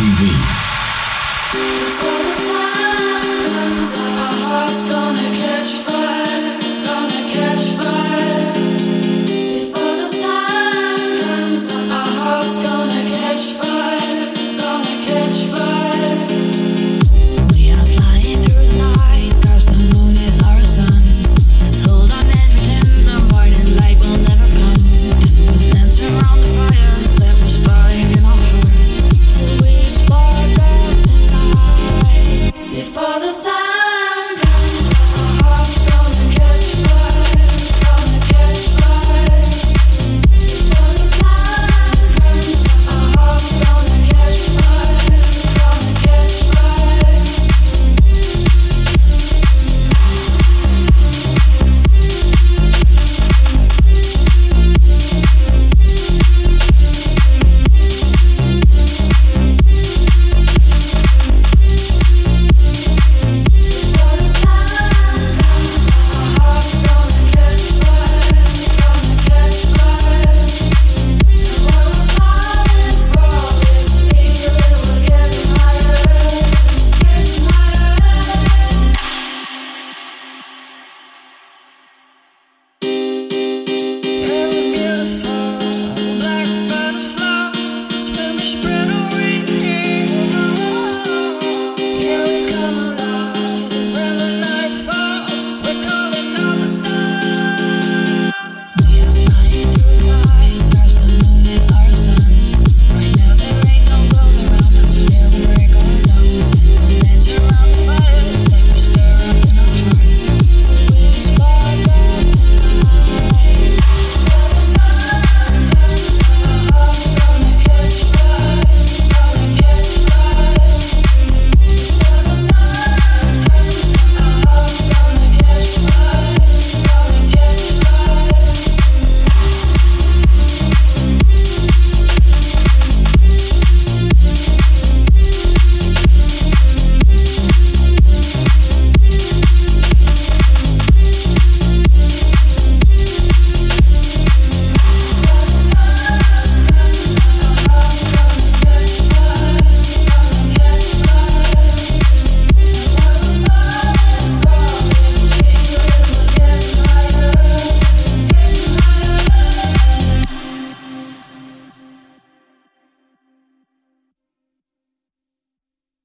TV.